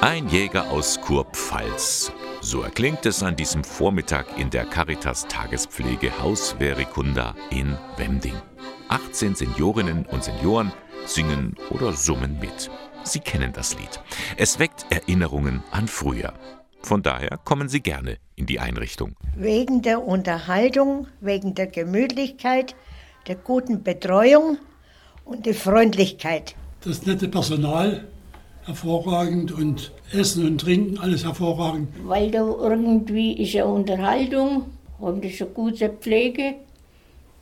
Pfleger aus Kurpfalz. So erklingt es an diesem Vormittag in der Caritas Tagespflege Haus Verikunda in Wemding. 18 Seniorinnen und Senioren singen oder summen mit. Sie kennen das Lied. Es weckt Erinnerungen an früher. Von daher kommen Sie gerne in die Einrichtung. Wegen der Unterhaltung, wegen der Gemütlichkeit, der guten Betreuung und der Freundlichkeit. Das nette Personal, hervorragend und Essen und Trinken, alles hervorragend. Weil da irgendwie ist ja Unterhaltung und ist eine gute Pflege.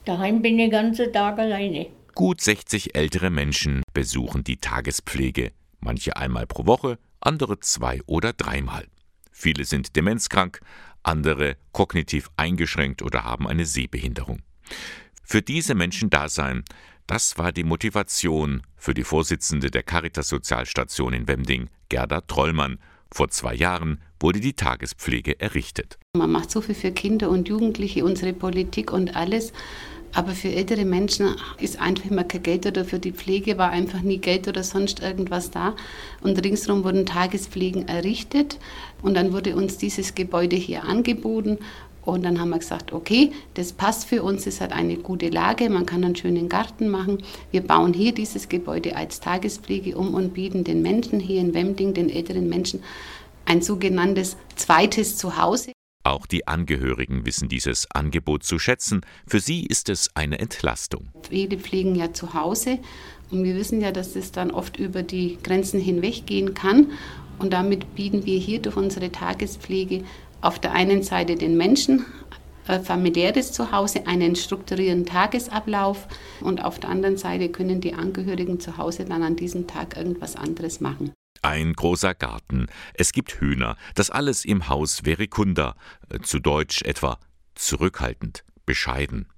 Daheim bin ich den ganzen Tag alleine. Gut 60 ältere Menschen besuchen die Tagespflege, manche einmal pro Woche, andere zwei oder dreimal. Viele sind demenzkrank, andere kognitiv eingeschränkt oder haben eine Sehbehinderung. Für diese Menschen da sein, das war die Motivation für die Vorsitzende der Caritas Sozialstation in Wemding, Gerda Trollmann. Vor zwei Jahren wurde die Tagespflege errichtet. Man macht so viel für Kinder und Jugendliche, unsere Politik und alles. Aber für ältere Menschen ist einfach immer kein Geld oder für die Pflege war einfach nie Geld oder sonst irgendwas da. Und ringsherum wurden Tagespflegen errichtet und dann wurde uns dieses Gebäude hier angeboten und dann haben wir gesagt, okay, das passt für uns, es hat eine gute Lage, man kann einen schönen Garten machen. Wir bauen hier dieses Gebäude als Tagespflege um und bieten den Menschen hier in Wemding, den älteren Menschen, ein sogenanntes zweites Zuhause. Auch die Angehörigen wissen dieses Angebot zu schätzen. Für sie ist es eine Entlastung. Viele pflegen ja zu Hause und wir wissen ja, dass es dann oft über die Grenzen hinweggehen kann. Und damit bieten wir hier durch unsere Tagespflege auf der einen Seite den Menschen, äh, familiäres Zuhause, einen strukturierten Tagesablauf und auf der anderen Seite können die Angehörigen zu Hause dann an diesem Tag irgendwas anderes machen. Ein großer Garten, es gibt Hühner, das alles im Haus Verikunda, äh, zu Deutsch etwa zurückhaltend, bescheiden.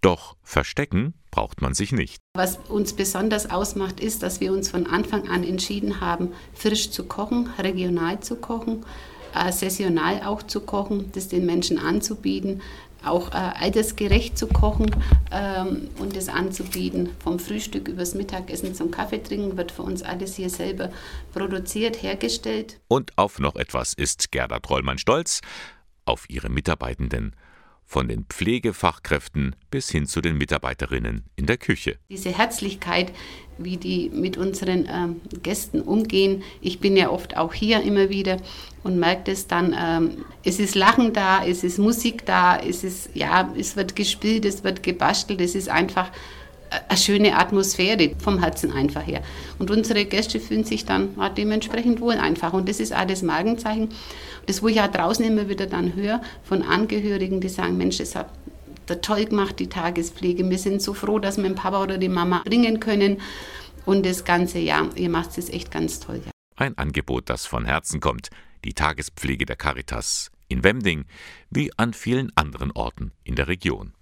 Doch verstecken braucht man sich nicht. Was uns besonders ausmacht, ist, dass wir uns von Anfang an entschieden haben, frisch zu kochen, regional zu kochen äh, saisonal auch zu kochen, das den Menschen anzubieten, auch äh, altersgerecht zu kochen ähm, und das anzubieten. Vom Frühstück übers Mittagessen zum Kaffee trinken wird für uns alles hier selber produziert, hergestellt. Und auf noch etwas ist Gerda Trollmann stolz, auf ihre Mitarbeitenden von den Pflegefachkräften bis hin zu den Mitarbeiterinnen in der Küche. Diese Herzlichkeit, wie die mit unseren ähm, Gästen umgehen. Ich bin ja oft auch hier immer wieder und merke das dann, ähm, es ist Lachen da, es ist Musik da, es ist, ja, es wird gespielt, es wird gebastelt, es ist einfach eine schöne Atmosphäre vom Herzen einfach her. Und unsere Gäste fühlen sich dann dementsprechend wohl einfach. Und das ist auch das Markenzeichen. Das, wo ich auch draußen immer wieder dann höre von Angehörigen, die sagen, Mensch, das hat der toll gemacht, die Tagespflege. Wir sind so froh, dass wir den Papa oder die Mama bringen können. Und das ganze Jahr, ihr macht es echt ganz toll. Ja. Ein Angebot, das von Herzen kommt. Die Tagespflege der Caritas in Wemding wie an vielen anderen Orten in der Region.